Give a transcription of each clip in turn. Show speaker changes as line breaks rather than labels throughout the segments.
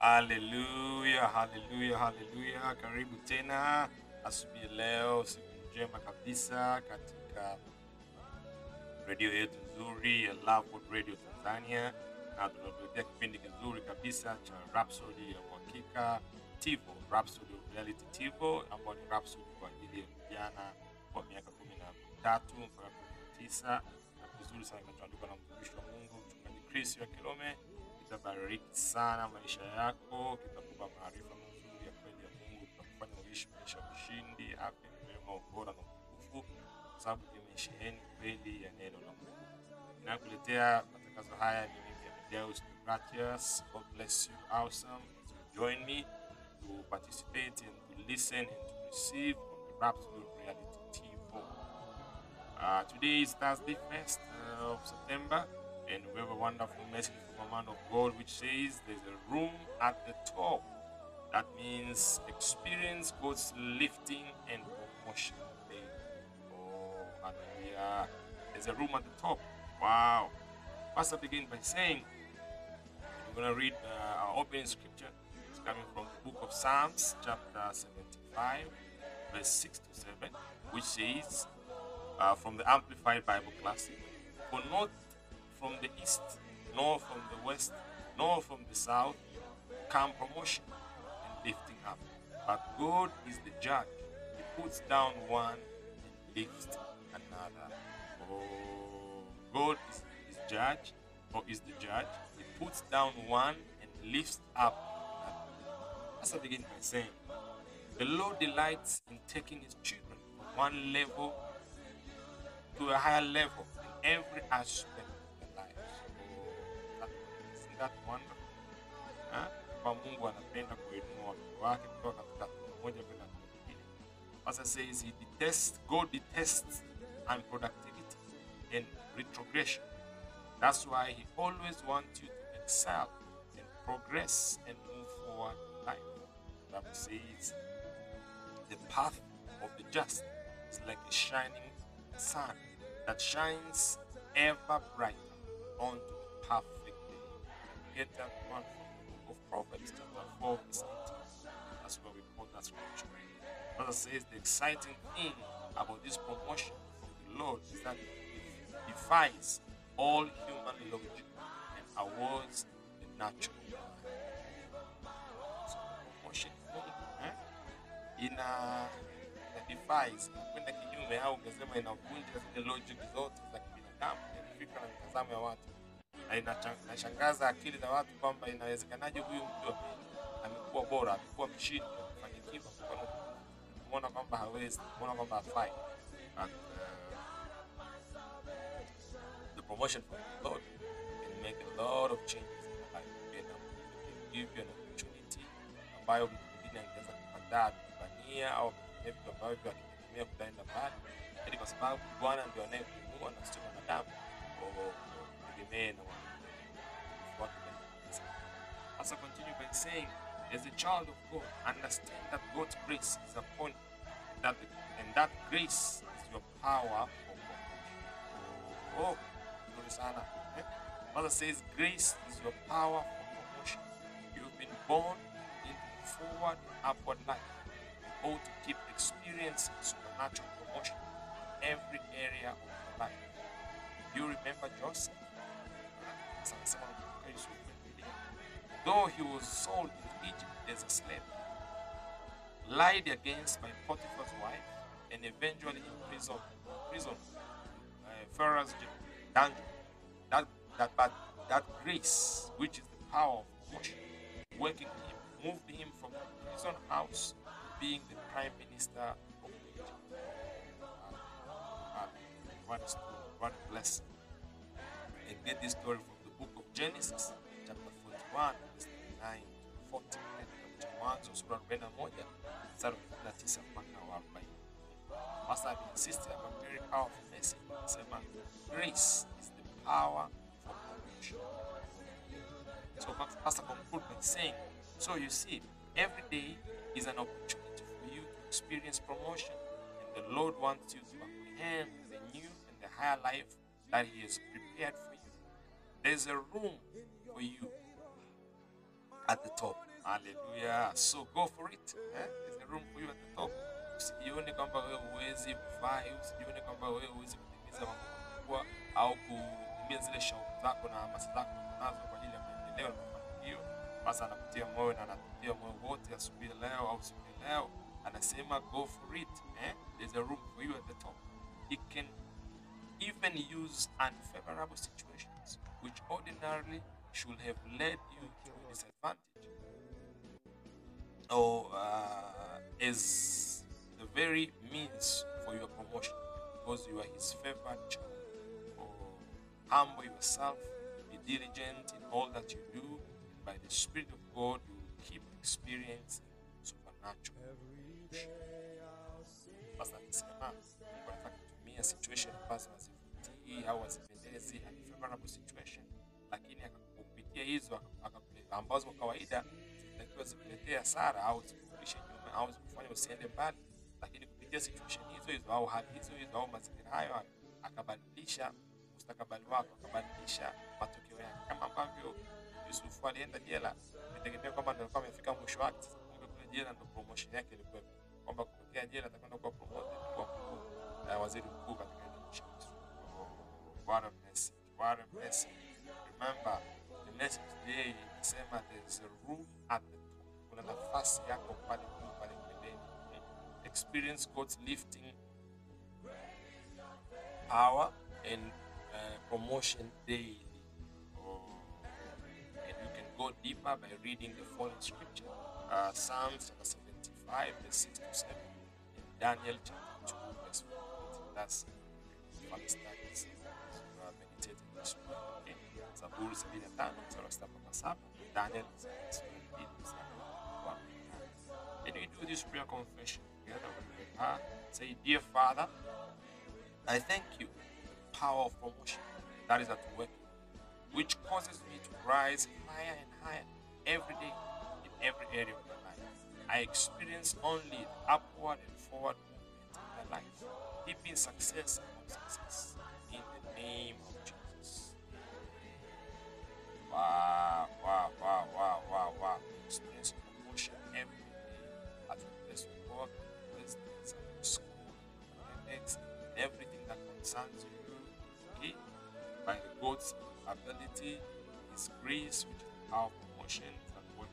Haleluya, haleluya, haleluya! Karibu tena asubuhi leo, siku njema kabisa katika redio yetu nzuri ya Lovewood Radio Tanzania, na tunatuletea kipindi kizuri kabisa cha Rhapsody ya uhakika TIVO, Rhapsody of Reality TIVO, ambao ni Rhapsody kwa ajili ya vijana wa miaka kumi na tatu mpaka kumi na tisa na vizuri sana kinachoandikwa na mtumishi wa Mungu mchungaji Chris wa Kilome kitabariki sana maisha yako, kitakupa maarifa mazuri ya kweli ya Mungu, kitakufanya uishi maisha ya ushindi, afya njema, ubora na utukufu, kwa sababu kimesheheni kweli ya neno la Mungu. Inayokuletea matangazo haya ni mimi Amadeus Deogratias. God bless you awesome join me to participate and to listen and to receive of Reality TV. Uh, today is Thursday, 1st uh, of September, and we have a wonderful message from a man of God which says there's a room at the top. That means experience God's lifting and promotion. Oh, hallelujah. There's a room at the top. Wow. Pastor begin by saying, we're going to read uh, our opening scripture. It's coming from the book of Psalms, chapter 75, verse 6 to 7, which says, uh, from the Amplified Bible Classic, For not from the east, nor from the west, nor from the south come promotion and lifting up. But God is the judge. He puts down one and lifts another. Oh, God is, is judge, or is the judge. He puts down one and lifts up another. As I begin by saying, the Lord delights in taking his children from one level to a higher level in every aspect of their lives. Isn't that wonderful? Kwa Mungu anapenda he detests, God detests unproductivity and retrogression. That's why he always wants you to excel and progress and move forward in life. The says the path of the just is like a shining sun that shines ever brighter onto the perfect day. Get that one from of Proverbs, chapter 4, verse 18. That's where we quote that scripture. Brother says the exciting thing about this promotion from the Lord is that it defies all human logic and awards the natural ina inakwenda kinyume au ungesema inavunja zile logic zote za kibinadamu yani fikra na mitazamo ya watu. Na inashangaza akili za watu kwamba inawezekanaje huyu mtu ame- amekuwa bora amekuwa mshindi amefanikiwa kuona kwamba hawezi kuona kwamba hafai. Uh, a lot ambayo mtu mwingine angeweza kukataa akikubania au vitu ambavyo akitegemea kutaenda mbali, lakini kwa sababu Bwana ndio anayekuinua na sio wanadamu, tegemee na Also continue by saying, as a child of God, understand that God's grace is upon you, that, and that grace is your power for promotion. Oh, nzuri sana. Eh? Mother says, grace is your power for promotion. You've been born into forward and upward life. To keep experiencing supernatural promotion in every area of your life. You remember Joseph? Though he was sold into Egypt as a slave, lied against by Potiphar's wife, and eventually imprisoned, imprisoned uh, Pharaoh's dungeon. That, that, but that grace, which is the power of promotion, working him, moved him from the prison house being the prime minister of Egypt. Uh, uh, what a story, what blessing. And get this story from the book of Genesis, chapter 41, verse 9 to 40. Na kitabu cha Mwanzo sura 41 mstari wa 39 mpaka wa 40. Pastor have insisted on a very powerful message. Grace is the power for promotion. So Pastor conclude by saying, so you see, every day is an opportunity experience promotion, and the Lord wants you to apprehend the new and the higher life that He has prepared for you. There's a room for you at the top. Hallelujah. So go for it. Eh? There's a room for you at the top. Usijione kwamba wewe huwezi kufai, usijione kwamba wewe kutimiza makubwa au kutimia zile shauku zako na hamasa zako nazo kwa ajili ya maendeleo na mafanikio. Basi anakutia moyo na anatutia moyo wote asubuhi leo au siku leo, anasema go for it. Eh? There's a room for you at the top. It can even use unfavorable situations which ordinarily should have led you to a disadvantage or uh, as the very means for your promotion because you are his favored child. Or humble yourself, be diligent in all that you do, by the Spirit of God you will keep experiencing supernatural. Sasa nisema Mungu anataka kutumia situation ambazo hazivutii au hazipendezi, unfavorable situation, lakini akakupitia hizo ambazo kawaida zinatakiwa zikuletee hasara au zikurudishe nyuma au zikufanya usiende mbali, lakini kupitia situation hizo hizo au hali hizo hizo au mazingira hayo akabadilisha mustakabali wako, akabadilisha matokeo yake, kama ambavyo Yusufu alienda jela, alitegemea kwamba ndio alikuwa amefika mwisho wake. Kumbe kule jela ndio promotion yake ilikuwa, kwamba kutokea jela atakwenda kuwa promoted kuwa uh, waziri mkuu katika nchi yetu. What a blessing, what. Remember the message today inasema there's a room at the top. Kuna nafasi yako pale juu pale mbeleni. Experience God's lifting power and uh, promotion daily. And you can go deeper by reading the following scripture uh, Psalms 75, verse 6 to 7, and Daniel chapter 2, verse 4. That's studies. So, uh, meditating this. Okay? Zaburi 75, mstari wa sita mpaka Daniel sura kwanza. Then we do this prayer confession together with her. Say, Dear Father, I thank you for the power of promotion that is at work, which causes me to rise higher and higher every day in every area of my life. I experience only upward and forward movement in my life, keeping success among success in the name of Jesus. Wow, wow, wow, wow, wow, wow. Experience promotion every day at the place of work, business, at school, academics, everything that concerns you. Okay? By the God's ability, His grace, which is power promotion, is at work.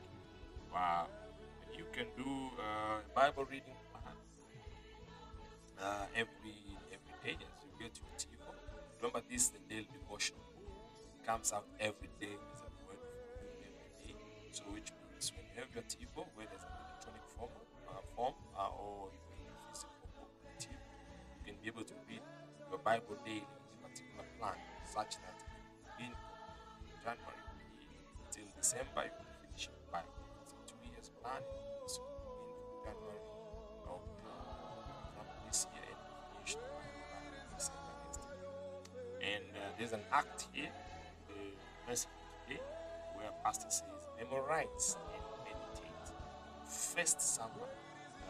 Wow. Can do uh, Bible reading plan uh, every every day as you get your TeeVo. Remember, this is the daily devotion. It comes out every day a word every day. So, which means when you have your TeeVo, whether it's an electronic form, uh, form uh, or even a physical book, you can be able to read your Bible daily with a particular plan, such that in January till December, you will finish your Bible. It's a two years plan, and uh, there's an act here, the message where Pastor says, memorize and meditate. First Samuel,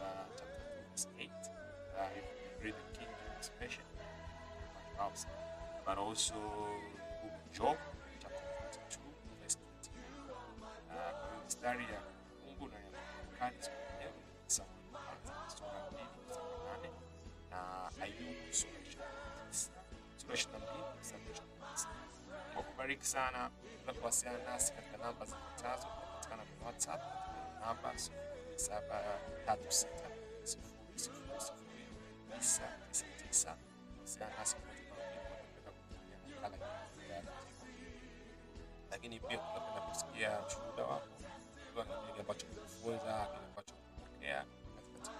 uh, chapter 2, verse 8. Uh, if you read the King James Version. But also Job, chapter 42, verse 20. Uh, 2022. Kwa kubariki sana na kuwasiliana nasi katika namba zifuatazo zinapatikana kwenye WhatsApp namba 0736000999 lakini pia tunapenda kusikia ushuhuda wako ukiwa kile ambacho kujifunza, kile ambacho kupokea katika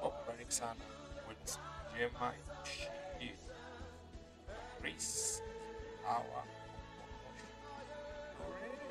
kwa kubariki sana, uwe na siku njema increase our worship.